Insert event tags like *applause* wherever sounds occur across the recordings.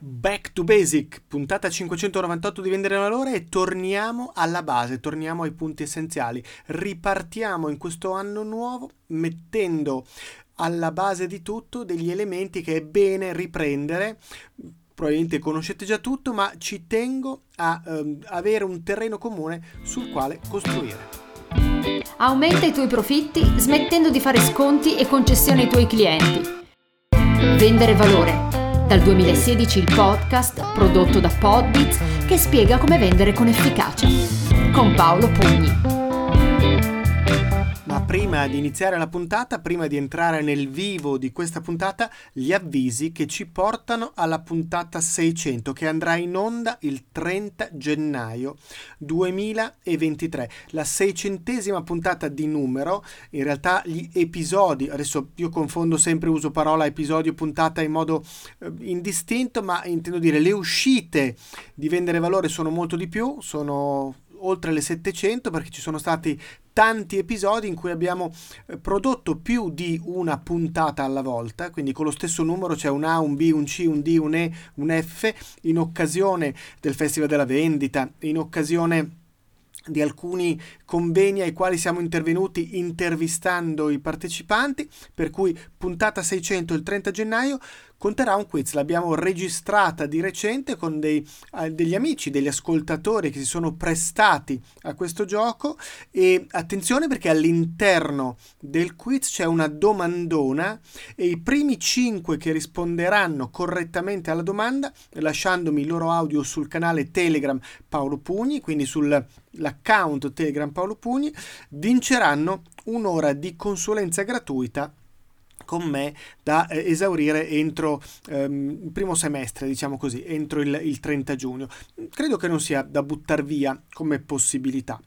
Back to Basic, puntata 598 di Vendere Valore e torniamo alla base, torniamo ai punti essenziali. Ripartiamo in questo anno nuovo mettendo alla base di tutto degli elementi che è bene riprendere. Probabilmente conoscete già tutto, ma ci tengo a um, avere un terreno comune sul quale costruire. Aumenta i tuoi profitti smettendo di fare sconti e concessioni ai tuoi clienti. Vendere valore dal 2016 il podcast prodotto da Podbits che spiega come vendere con efficacia. Con Paolo Pugni prima di iniziare la puntata, prima di entrare nel vivo di questa puntata, gli avvisi che ci portano alla puntata 600 che andrà in onda il 30 gennaio 2023. La seicentesima puntata di numero, in realtà gli episodi, adesso io confondo sempre, uso parola episodio puntata in modo eh, indistinto, ma intendo dire le uscite di vendere valore sono molto di più, sono oltre le 700 perché ci sono stati tanti episodi in cui abbiamo eh, prodotto più di una puntata alla volta, quindi con lo stesso numero c'è un A, un B, un C, un D, un E, un F, in occasione del Festival della Vendita, in occasione di alcuni convegni ai quali siamo intervenuti intervistando i partecipanti, per cui puntata 600 il 30 gennaio conterà un quiz. L'abbiamo registrata di recente con dei, eh, degli amici, degli ascoltatori che si sono prestati a questo gioco e attenzione perché all'interno del quiz c'è una domandona e i primi 5 che risponderanno correttamente alla domanda, lasciandomi il loro audio sul canale Telegram Paolo Pugni, quindi sull'account Telegram Paolo Pugni, vinceranno un'ora di consulenza gratuita con me da eh, esaurire entro ehm, il primo semestre, diciamo così, entro il, il 30 giugno. Credo che non sia da buttare via come possibilità.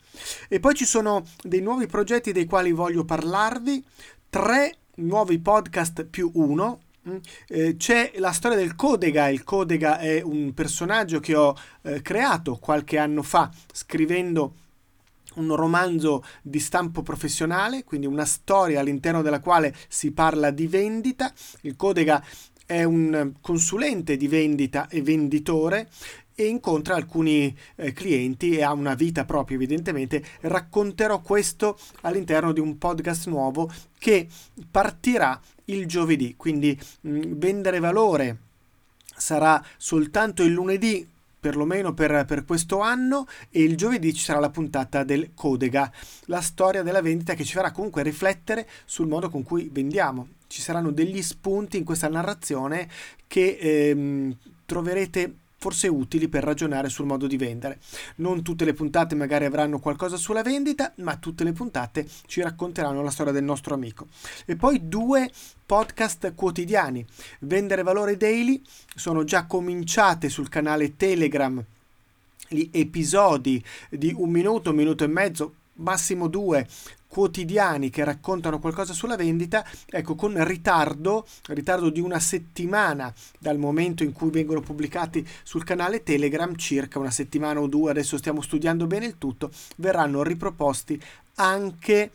E poi ci sono dei nuovi progetti dei quali voglio parlarvi, tre nuovi podcast più uno, mm, eh, c'è la storia del Codega. Il Codega è un personaggio che ho eh, creato qualche anno fa scrivendo un romanzo di stampo professionale, quindi una storia all'interno della quale si parla di vendita. Il Codega è un consulente di vendita e venditore e incontra alcuni eh, clienti e ha una vita propria evidentemente. Racconterò questo all'interno di un podcast nuovo che partirà il giovedì, quindi mh, mm, vendere valore sarà soltanto il lunedì perlomeno per, per, questo anno e il giovedì ci sarà la puntata del Codega, la storia della vendita che ci farà comunque riflettere sul modo con cui vendiamo. Ci saranno degli spunti in questa narrazione che ehm, troverete forse utili per ragionare sul modo di vendere. Non tutte le puntate magari avranno qualcosa sulla vendita, ma tutte le puntate ci racconteranno la storia del nostro amico. E poi due podcast quotidiani. Vendere Valore Daily sono già cominciate sul canale Telegram gli episodi di un minuto, un minuto e mezzo, massimo due quotidiani che raccontano qualcosa sulla vendita, ecco, con ritardo, ritardo di una settimana dal momento in cui vengono pubblicati sul canale Telegram, circa una settimana o due, adesso stiamo studiando bene il tutto, verranno riproposti anche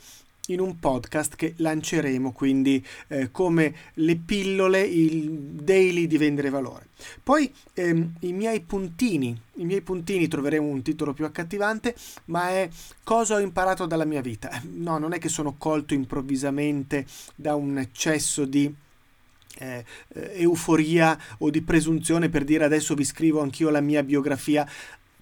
in un podcast che lanceremo, quindi eh, come le pillole, il daily di vendere valore. Poi ehm, i miei puntini, i miei puntini troveremo un titolo più accattivante, ma è cosa ho imparato dalla mia vita. *laughs* No, non è che sono colto improvvisamente da un eccesso di eh, eh euforia o di presunzione per dire adesso vi scrivo anch'io la mia biografia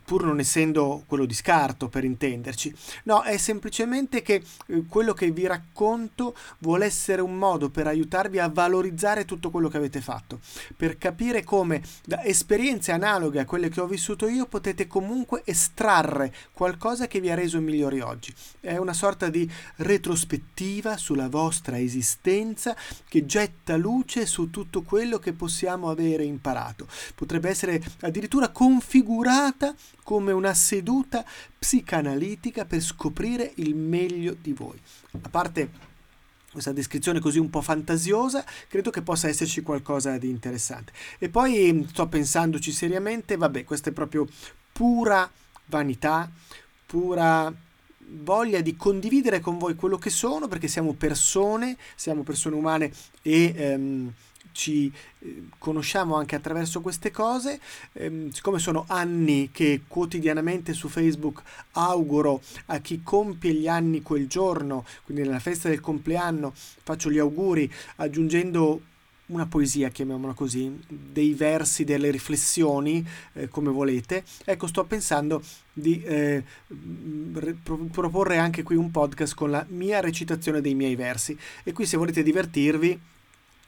pur non essendo quello di scarto per intenderci. No, è semplicemente che eh, quello che vi racconto vuole essere un modo per aiutarvi a valorizzare tutto quello che avete fatto, per capire come da esperienze analoghe a quelle che ho vissuto io potete comunque estrarre qualcosa che vi ha reso migliori oggi. È una sorta di retrospettiva sulla vostra esistenza che getta luce su tutto quello che possiamo avere imparato. Potrebbe essere addirittura configurata come una seduta psicanalitica per scoprire il meglio di voi. A parte questa descrizione così un po' fantasiosa, credo che possa esserci qualcosa di interessante. E poi sto pensandoci seriamente, vabbè, questa è proprio pura vanità, pura voglia di condividere con voi quello che sono, perché siamo persone, siamo persone umane e ehm, ci eh, conosciamo anche attraverso queste cose, ehm, siccome sono anni che quotidianamente su Facebook auguro a chi compie gli anni quel giorno, quindi nella festa del compleanno, faccio gli auguri aggiungendo una poesia, chiamiamola così, dei versi, delle riflessioni, eh, come volete. Ecco, sto pensando di eh, proporre anche qui un podcast con la mia recitazione dei miei versi. E qui se volete divertirvi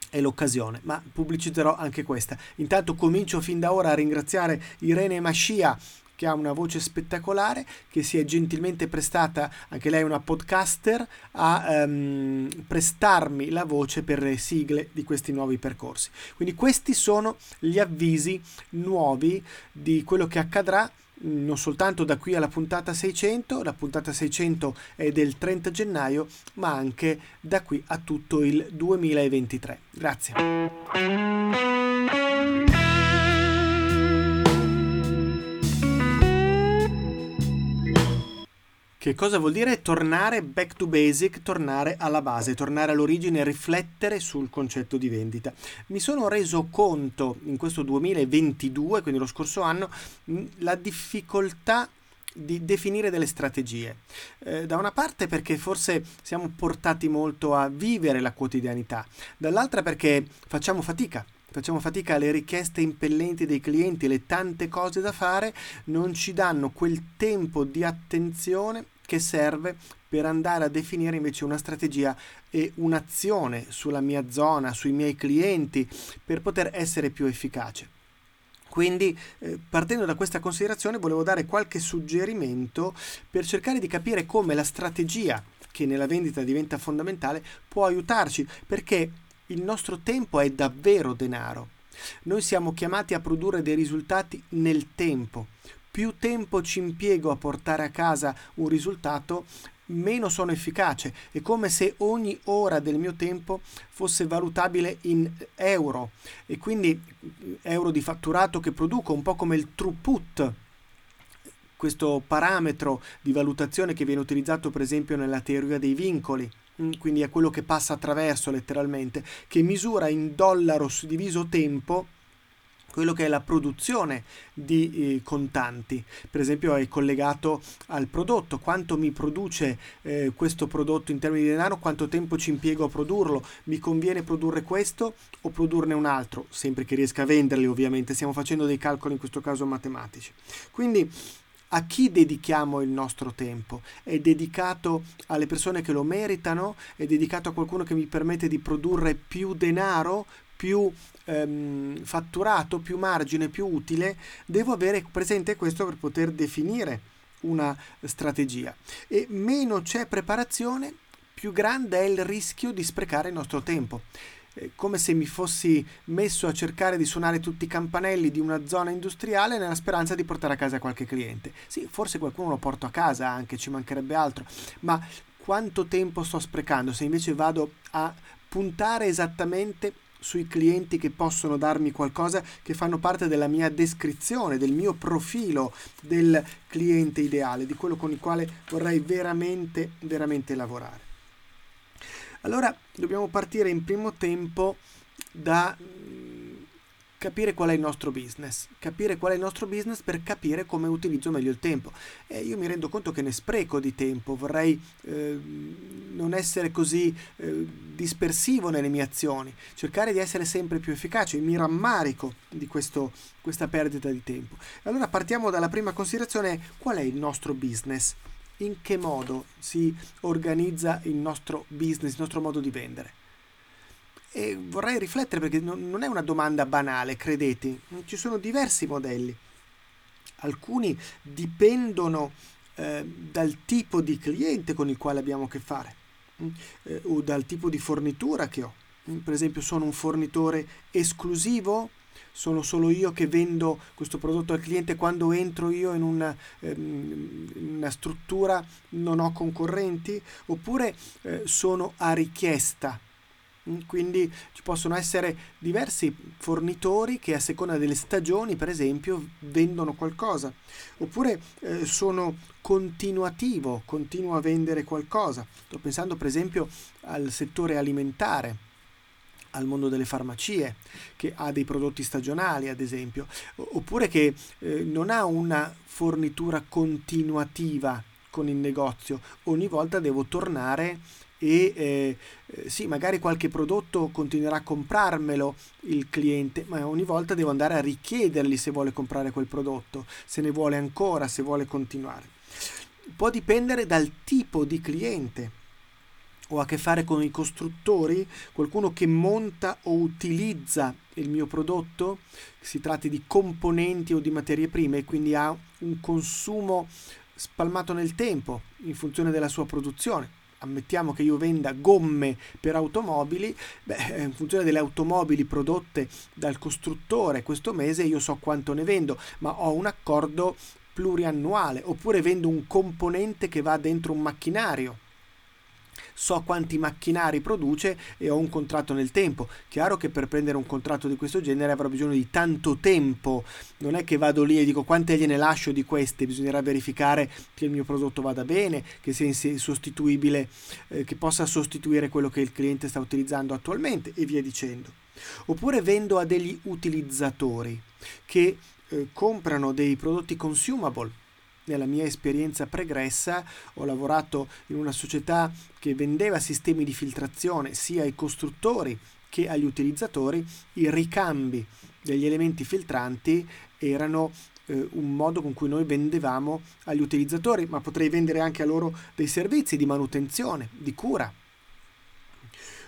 è l'occasione, ma pubblicizzerò anche questa. Intanto comincio fin da ora a ringraziare Irene Mascia che ha una voce spettacolare, che si è gentilmente prestata, anche lei è una podcaster, a um, prestarmi la voce per le sigle di questi nuovi percorsi. Quindi questi sono gli avvisi nuovi di quello che accadrà non soltanto da qui alla puntata 600, la puntata 600 è del 30 gennaio, ma anche da qui a tutto il 2023. Grazie. Che cosa vuol dire tornare back to basic, tornare alla base, tornare all'origine, riflettere sul concetto di vendita? Mi sono reso conto in questo 2022, quindi lo scorso anno, la difficoltà di definire delle strategie. Eh, da una parte perché forse siamo portati molto a vivere la quotidianità, dall'altra perché facciamo fatica facciamo fatica alle richieste impellenti dei clienti, le tante cose da fare non ci danno quel tempo di attenzione che serve per andare a definire invece una strategia e un'azione sulla mia zona, sui miei clienti, per poter essere più efficace. Quindi, eh, partendo da questa considerazione, volevo dare qualche suggerimento per cercare di capire come la strategia, che nella vendita diventa fondamentale, può aiutarci, perché il nostro tempo è davvero denaro. Noi siamo chiamati a produrre dei risultati nel tempo più tempo ci impiego a portare a casa un risultato, meno sono efficace. È come se ogni ora del mio tempo fosse valutabile in euro e quindi euro di fatturato che produco, un po' come il throughput questo parametro di valutazione che viene utilizzato per esempio nella teoria dei vincoli quindi è quello che passa attraverso letteralmente, che misura in dollaro diviso tempo quello che è la produzione di eh, contanti. Per esempio è collegato al prodotto, quanto mi produce eh, questo prodotto in termini di denaro, quanto tempo ci impiego a produrlo, mi conviene produrre questo o produrne un altro, sempre che riesca a venderli ovviamente, stiamo facendo dei calcoli in questo caso matematici. Quindi a chi dedichiamo il nostro tempo? È dedicato alle persone che lo meritano? È dedicato a qualcuno che mi permette di produrre più denaro, più ehm, fatturato, più margine, più utile, devo avere presente questo per poter definire una strategia. E meno c'è preparazione, più grande è il rischio di sprecare il nostro tempo come se mi fossi messo a cercare di suonare tutti i campanelli di una zona industriale nella speranza di portare a casa qualche cliente. Sì, forse qualcuno lo porto a casa anche, ci mancherebbe altro, ma quanto tempo sto sprecando se invece vado a puntare esattamente sui clienti che possono darmi qualcosa che fanno parte della mia descrizione, del mio profilo del cliente ideale, di quello con il quale vorrei veramente, veramente lavorare. Allora dobbiamo partire in primo tempo da capire qual è il nostro business, capire qual è il nostro business per capire come utilizzo meglio il tempo. E io mi rendo conto che ne spreco di tempo, vorrei eh, non essere così eh, dispersivo nelle mie azioni, cercare di essere sempre più efficace, mi rammarico di questo, questa perdita di tempo. Allora partiamo dalla prima considerazione, qual è il nostro business? In che modo si organizza il nostro business, il nostro modo di vendere? E vorrei riflettere perché non è una domanda banale, credete, ci sono diversi modelli. Alcuni dipendono eh, dal tipo di cliente con il quale abbiamo a che fare mm, eh, o dal tipo di fornitura che ho. Mm, per esempio, sono un fornitore esclusivo sono solo io che vendo questo prodotto al cliente quando entro io in una, ehm, una struttura non ho concorrenti oppure eh, sono a richiesta Mm, quindi ci possono essere diversi fornitori che a seconda delle stagioni, per esempio, vendono qualcosa. Oppure eh, sono continuativo, continuo a vendere qualcosa. Sto pensando per esempio al settore alimentare al mondo delle farmacie, che ha dei prodotti stagionali, ad esempio, oppure che eh, non ha una fornitura continuativa con il negozio, ogni volta devo tornare e eh, eh, sì, magari qualche prodotto continuerà a comprarmelo il cliente, ma ogni volta devo andare a richiedergli se vuole comprare quel prodotto, se ne vuole ancora, se vuole continuare. Può dipendere dal tipo di cliente ho a che fare con i costruttori, qualcuno che monta o utilizza il mio prodotto, si tratti di componenti o di materie prime, quindi ha un consumo spalmato nel tempo in funzione della sua produzione. Ammettiamo che io venda gomme per automobili, beh, in funzione delle automobili prodotte dal costruttore questo mese io so quanto ne vendo, ma ho un accordo pluriannuale, oppure vendo un componente che va dentro un macchinario so quanti macchinari produce e ho un contratto nel tempo. Chiaro che per prendere un contratto di questo genere avrò bisogno di tanto tempo, non è che vado lì e dico quante gliene lascio di queste, bisognerà verificare che il mio prodotto vada bene, che sia sostituibile, eh, che possa sostituire quello che il cliente sta utilizzando attualmente e via dicendo. Oppure vendo a degli utilizzatori che eh, comprano dei prodotti consumable nella mia esperienza pregressa ho lavorato in una società che vendeva sistemi di filtrazione sia ai costruttori che agli utilizzatori, i ricambi degli elementi filtranti erano eh, un modo con cui noi vendevamo agli utilizzatori, ma potrei vendere anche a loro dei servizi di manutenzione, di cura,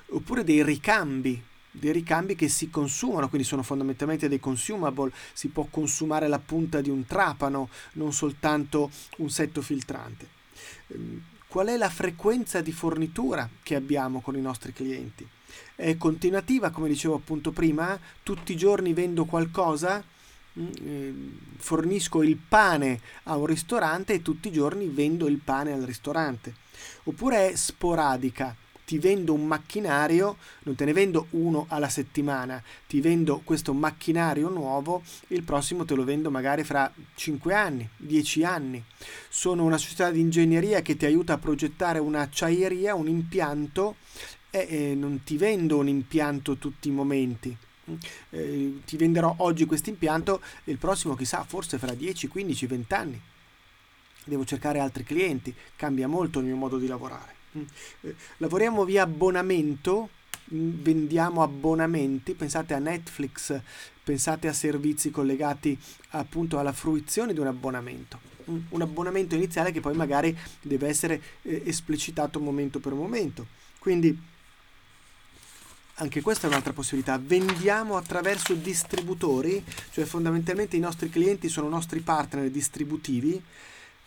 oppure dei ricambi dei ricambi che si consumano, quindi sono fondamentalmente dei consumable, si può consumare la punta di un trapano, non soltanto un setto filtrante. Ehm, qual è la frequenza di fornitura che abbiamo con i nostri clienti? È continuativa, come dicevo appunto prima? Tutti i giorni vendo qualcosa? Mm, ehm, fornisco il pane a un ristorante e tutti i giorni vendo il pane al ristorante. Oppure è sporadica? Ti vendo un macchinario, non te ne vendo uno alla settimana, ti vendo questo macchinario nuovo, il prossimo te lo vendo magari fra 5 anni, 10 anni. Sono una società di ingegneria che ti aiuta a progettare un'acciaieria, un impianto e eh, non ti vendo un impianto tutti i momenti. Eh, ti venderò oggi questo impianto il prossimo chissà, forse fra 10, 15, 20 anni. Devo cercare altri clienti, cambia molto il mio modo di lavorare. Eh, lavoriamo via abbonamento, mm, vendiamo abbonamenti, pensate a Netflix, pensate a servizi collegati appunto alla fruizione di un abbonamento. Un abbonamento iniziale che poi magari deve essere eh, esplicitato momento per momento. Quindi anche questa è un'altra possibilità. Vendiamo attraverso distributori, cioè fondamentalmente i nostri clienti sono nostri partner distributivi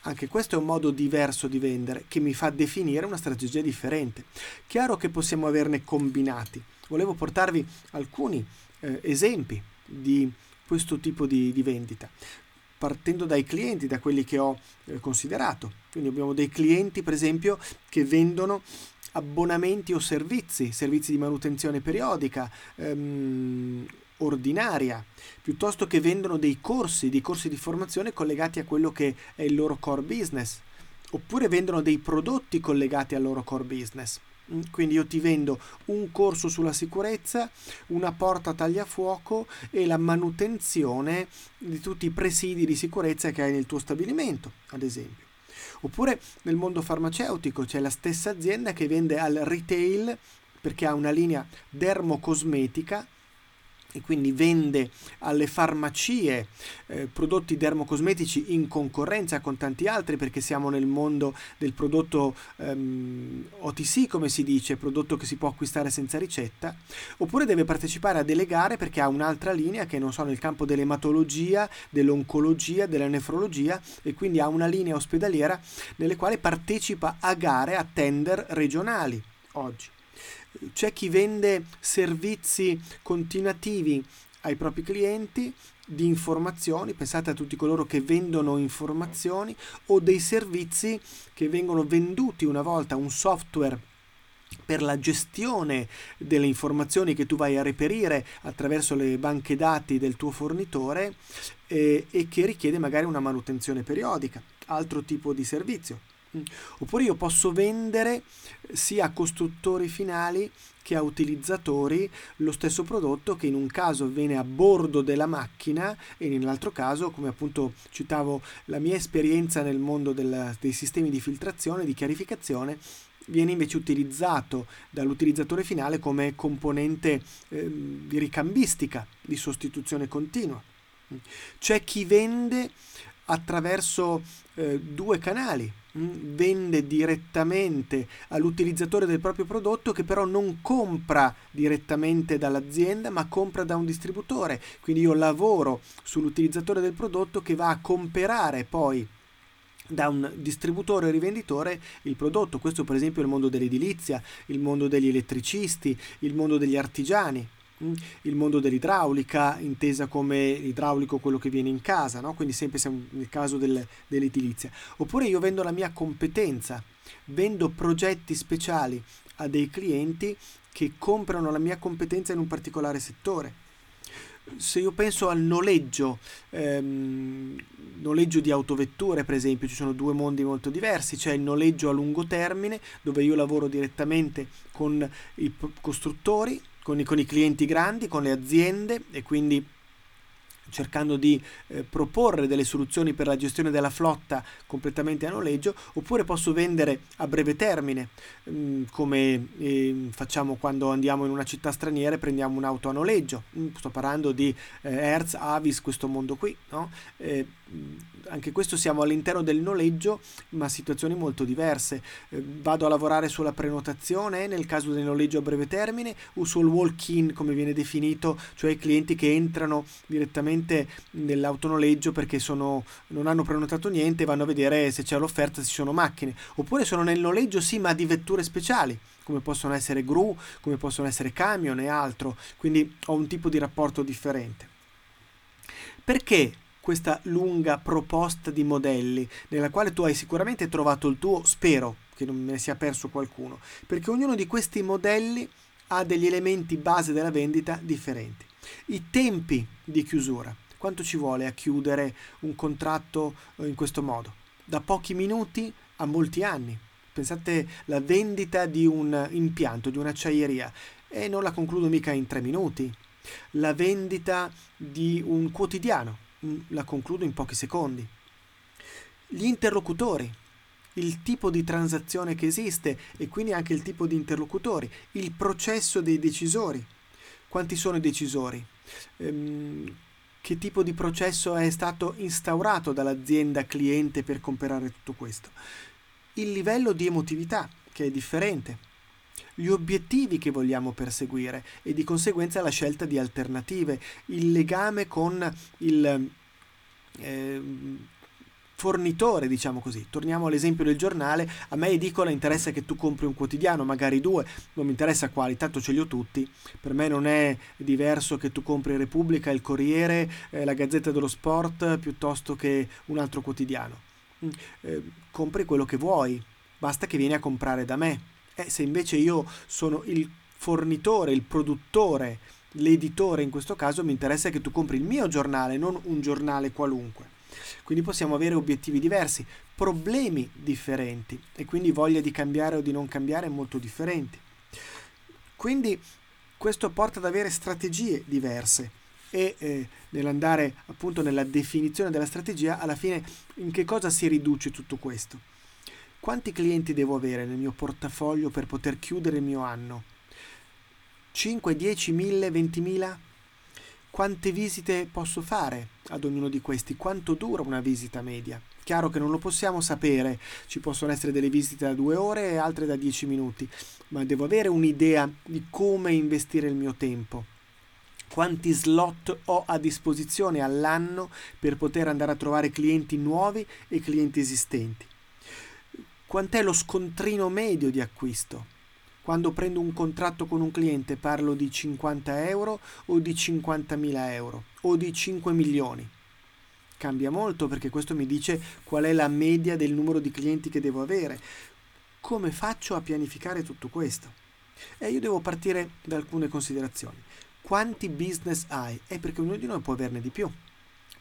anche questo è un modo diverso di vendere che mi fa definire una strategia differente. Chiaro che possiamo averne combinati. Volevo portarvi alcuni eh, esempi di questo tipo di, di, vendita, partendo dai clienti, da quelli che ho eh, considerato. Quindi abbiamo dei clienti, per esempio, che vendono abbonamenti o servizi, servizi di manutenzione periodica, ehm, ordinaria, piuttosto che vendono dei corsi, dei corsi di formazione collegati a quello che è il loro core business, oppure vendono dei prodotti collegati al loro core business. Mm, quindi io ti vendo un corso sulla sicurezza, una porta tagliafuoco e la manutenzione di tutti i presidi di sicurezza che hai nel tuo stabilimento, ad esempio. Oppure nel mondo farmaceutico c'è la stessa azienda che vende al retail perché ha una linea dermocosmetica e quindi vende alle farmacie eh, prodotti dermocosmetici in concorrenza con tanti altri perché siamo nel mondo del prodotto ehm, OTC come si dice, prodotto che si può acquistare senza ricetta, oppure deve partecipare a delle gare perché ha un'altra linea che non so nel campo dell'ematologia, dell'oncologia, della nefrologia e quindi ha una linea ospedaliera nelle quali partecipa a gare, a tender regionali oggi c'è chi vende servizi continuativi ai propri clienti di informazioni, pensate a tutti coloro che vendono informazioni o dei servizi che vengono venduti una volta, un software per la gestione delle informazioni che tu vai a reperire attraverso le banche dati del tuo fornitore eh, e che richiede magari una manutenzione periodica, altro tipo di servizio. Oppure io posso vendere sia a costruttori finali che a utilizzatori lo stesso prodotto che in un caso viene a bordo della macchina e nell'altro caso, come appunto citavo la mia esperienza nel mondo del, dei sistemi di filtrazione, di chiarificazione, viene invece utilizzato dall'utilizzatore finale come componente eh, di ricambistica, di sostituzione continua. C'è chi vende attraverso eh, due canali, mm, vende direttamente all'utilizzatore del proprio prodotto che però non compra direttamente dall'azienda ma compra da un distributore. Quindi io lavoro sull'utilizzatore del prodotto che va a comprare poi da un distributore o rivenditore il prodotto. Questo per esempio è il mondo dell'edilizia, il mondo degli elettricisti, il mondo degli artigiani il mondo dell'idraulica, intesa come idraulico quello che viene in casa, no? quindi sempre siamo nel caso del, dell'edilizia. Oppure io vendo la mia competenza, vendo progetti speciali a dei clienti che comprano la mia competenza in un particolare settore se io penso al noleggio, ehm, noleggio di autovetture per esempio, ci sono due mondi molto diversi, c'è il noleggio a lungo termine dove io lavoro direttamente con i costruttori, con i, con i clienti grandi, con le aziende e quindi cercando di eh, proporre delle soluzioni per la gestione della flotta completamente a noleggio, oppure posso vendere a breve termine, mh, mm, come eh, facciamo quando andiamo in una città straniera e prendiamo un'auto a noleggio. Mm, sto parlando di eh, Hertz, Avis, questo mondo qui. No? Anche questo siamo all'interno del noleggio, ma situazioni molto diverse. Eh, vado a lavorare sulla prenotazione nel caso del noleggio a breve termine o sul walk-in, come viene definito, cioè i clienti che entrano direttamente nell'autonoleggio perché sono, non hanno prenotato niente e vanno a vedere se c'è l'offerta, se ci sono macchine. Oppure sono nel noleggio, sì, ma di vetture speciali come possono essere gru, come possono essere camion e altro, quindi ho un tipo di rapporto differente. Perché questa lunga proposta di modelli, nella quale tu hai sicuramente trovato il tuo, spero che non ne sia perso qualcuno, perché ognuno di questi modelli ha degli elementi base della vendita differenti. I tempi di chiusura, quanto ci vuole a chiudere un contratto eh, in questo modo? Da pochi minuti a molti anni. Pensate la vendita di un impianto, di un'acciaieria, e non la concludo mica in tre minuti. La vendita di un quotidiano, la concludo in pochi secondi. Gli interlocutori, il tipo di transazione che esiste e quindi anche il tipo di interlocutori, il processo dei decisori. Quanti sono i decisori? Ehm, che tipo di processo è stato instaurato dall'azienda cliente per comprare tutto questo? Il livello di emotività, che è differente gli obiettivi che vogliamo perseguire e di conseguenza la scelta di alternative, il legame con il eh, fornitore, diciamo così. Torniamo all'esempio del giornale, a me edicola interessa che tu compri un quotidiano, magari due, non mi interessa quali, tanto ce li ho tutti. Per me non è diverso che tu compri Repubblica, il Corriere, eh, la Gazzetta dello Sport piuttosto che un altro quotidiano. Mm, eh, compri quello che vuoi, basta che vieni a comprare da me. E se invece io sono il fornitore, il produttore, l'editore in questo caso, mi interessa che tu compri il mio giornale, non un giornale qualunque. Quindi possiamo avere obiettivi diversi, problemi differenti e quindi voglia di cambiare o di non cambiare molto differenti. Quindi questo porta ad avere strategie diverse e eh, nell'andare appunto nella definizione della strategia, alla fine in che cosa si riduce tutto questo? Quanti clienti devo avere nel mio portafoglio per poter chiudere il mio anno? 5, 10, 1000, 20.000? Quante visite posso fare ad ognuno di questi? Quanto dura una visita media? Chiaro che non lo possiamo sapere, ci possono essere delle visite da due ore e altre da 10 minuti, ma devo avere un'idea di come investire il mio tempo quanti slot ho a disposizione all'anno per poter andare a trovare clienti nuovi e clienti esistenti quant'è lo scontrino medio di acquisto. Quando prendo un contratto con un cliente parlo di 50 euro o di 50.000 euro o di 5 milioni. Cambia molto perché questo mi dice qual è la media del numero di clienti che devo avere. Come faccio a pianificare tutto questo? E io devo partire da alcune considerazioni. Quanti business hai? È perché ognuno di noi può averne di più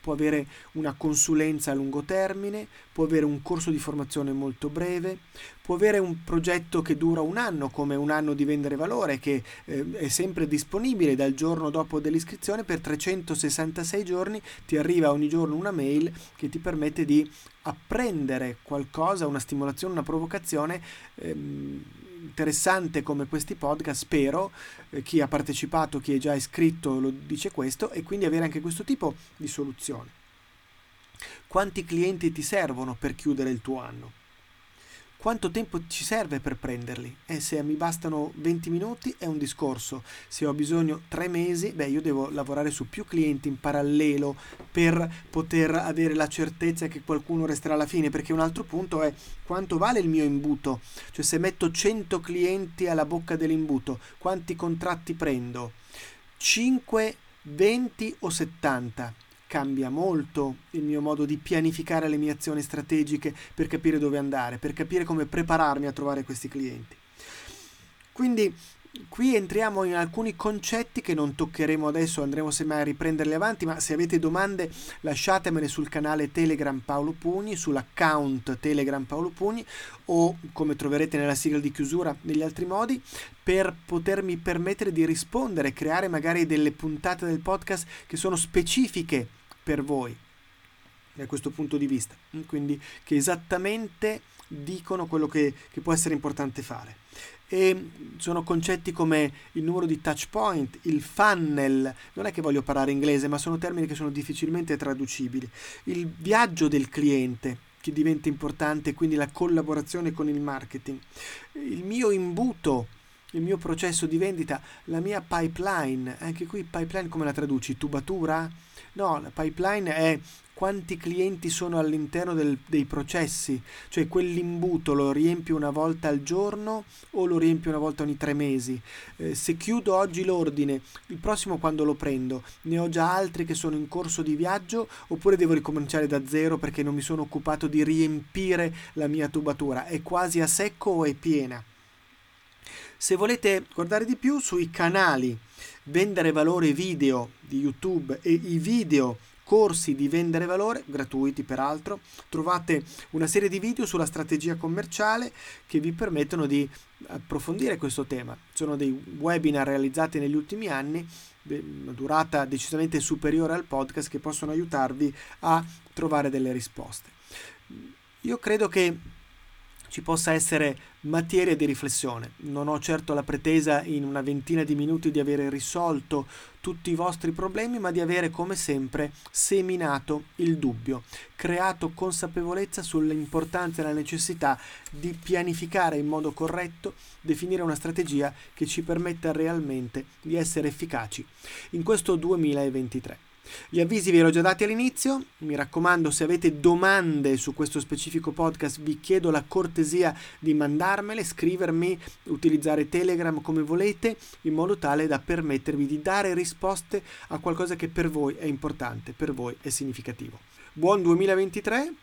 può avere una consulenza a lungo termine, può avere un corso di formazione molto breve, può avere un progetto che dura un anno, come un anno di vendere valore, che eh, è sempre disponibile dal giorno dopo dell'iscrizione per 366 giorni, ti arriva ogni giorno una mail che ti permette di apprendere qualcosa, una stimolazione, una provocazione. Ehm, interessante come questi podcast, spero, eh, chi ha partecipato, chi è già iscritto lo dice questo, e quindi avere anche questo tipo di soluzione. Quanti clienti ti servono per chiudere il tuo anno? Quanto tempo ci serve per prenderli? E se mi bastano 20 minuti è un discorso. Se ho bisogno 3 mesi, beh, io devo lavorare su più clienti in parallelo per poter avere la certezza che qualcuno resterà alla fine, perché un altro punto è quanto vale il mio imbuto? Cioè se metto 100 clienti alla bocca dell'imbuto, quanti contratti prendo? 5, 20 o 70? Cambia molto il mio modo di pianificare le mie azioni strategiche per capire dove andare, per capire come prepararmi a trovare questi clienti. Quindi qui entriamo in alcuni concetti che non toccheremo adesso, andremo semmai a riprenderli avanti, ma se avete domande lasciatemele sul canale Telegram Paolo Pugni, sull'account Telegram Paolo Pugni o come troverete nella sigla di chiusura negli altri modi per potermi permettere di rispondere, creare magari delle puntate del podcast che sono specifiche per voi da questo punto di vista, mm, quindi che esattamente dicono quello che, che, può essere importante fare. E sono concetti come il numero di touch point, il funnel, non è che voglio parlare inglese, ma sono termini che sono difficilmente traducibili. Il viaggio del cliente, che diventa importante, quindi la collaborazione con il marketing. Il mio imbuto, il mio processo di vendita, la mia pipeline, anche qui pipeline come la traduci? Tubatura? No, la pipeline è quanti clienti sono all'interno del, dei processi, cioè quell'imbuto lo riempio una volta al giorno o lo riempio una volta ogni tre mesi. Eh, se chiudo oggi l'ordine, il prossimo quando lo prendo, ne ho già altri che sono in corso di viaggio oppure devo ricominciare da zero perché non mi sono occupato di riempire la mia tubatura, è quasi a secco o è piena. Se volete guardare di più sui canali vendere valore video di YouTube e i video corsi di vendere valore, gratuiti peraltro, trovate una serie di video sulla strategia commerciale che vi permettono di approfondire questo tema. Sono dei webinar realizzati negli ultimi anni, una durata decisamente superiore al podcast, che possono aiutarvi a trovare delle risposte. Io credo che ci possa essere materia di riflessione. Non ho certo la pretesa in una ventina di minuti di avere risolto tutti i vostri problemi, ma di avere come sempre seminato il dubbio, creato consapevolezza sull'importanza e la necessità di pianificare in modo corretto, definire una strategia che ci permetta realmente di essere efficaci in questo 2023. Gli avvisi vi ero già dati all'inizio, mi raccomando se avete domande su questo specifico podcast vi chiedo la cortesia di mandarmele, scrivermi, utilizzare Telegram come volete, in modo tale da permettervi di dare risposte a qualcosa che per voi è importante, per voi è significativo. Buon 2023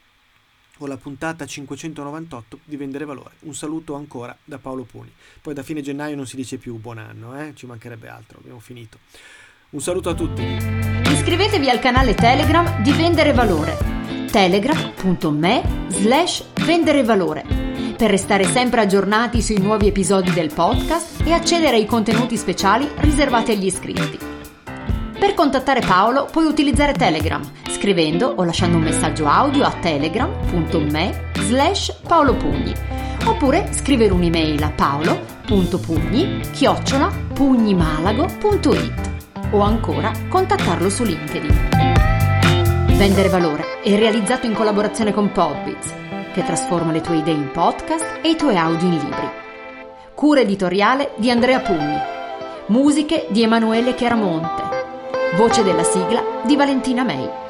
o la puntata 598 di Vendere Valore. Un saluto ancora da Paolo Puni. Poi da fine gennaio non si dice più buon anno, eh? ci mancherebbe altro, abbiamo finito. Un saluto a tutti. Iscrivetevi al canale Telegram di Vendere Valore. telegram.me slash vendere valore per restare sempre aggiornati sui nuovi episodi del podcast e accedere ai contenuti speciali riservati agli iscritti. Per contattare Paolo puoi utilizzare Telegram scrivendo o lasciando un messaggio audio a telegram.me slash paolopugni oppure scrivere un'email a paolo.pugni chiocciola pugnimalago.it o ancora contattarlo su LinkedIn. Vendere valore è realizzato in collaborazione con Podbiz, che trasforma le tue idee in podcast e i tuoi audio in libri. Cura editoriale di Andrea Pugni. Musiche di Emanuele Chiaramonte. Voce della sigla di Valentina May.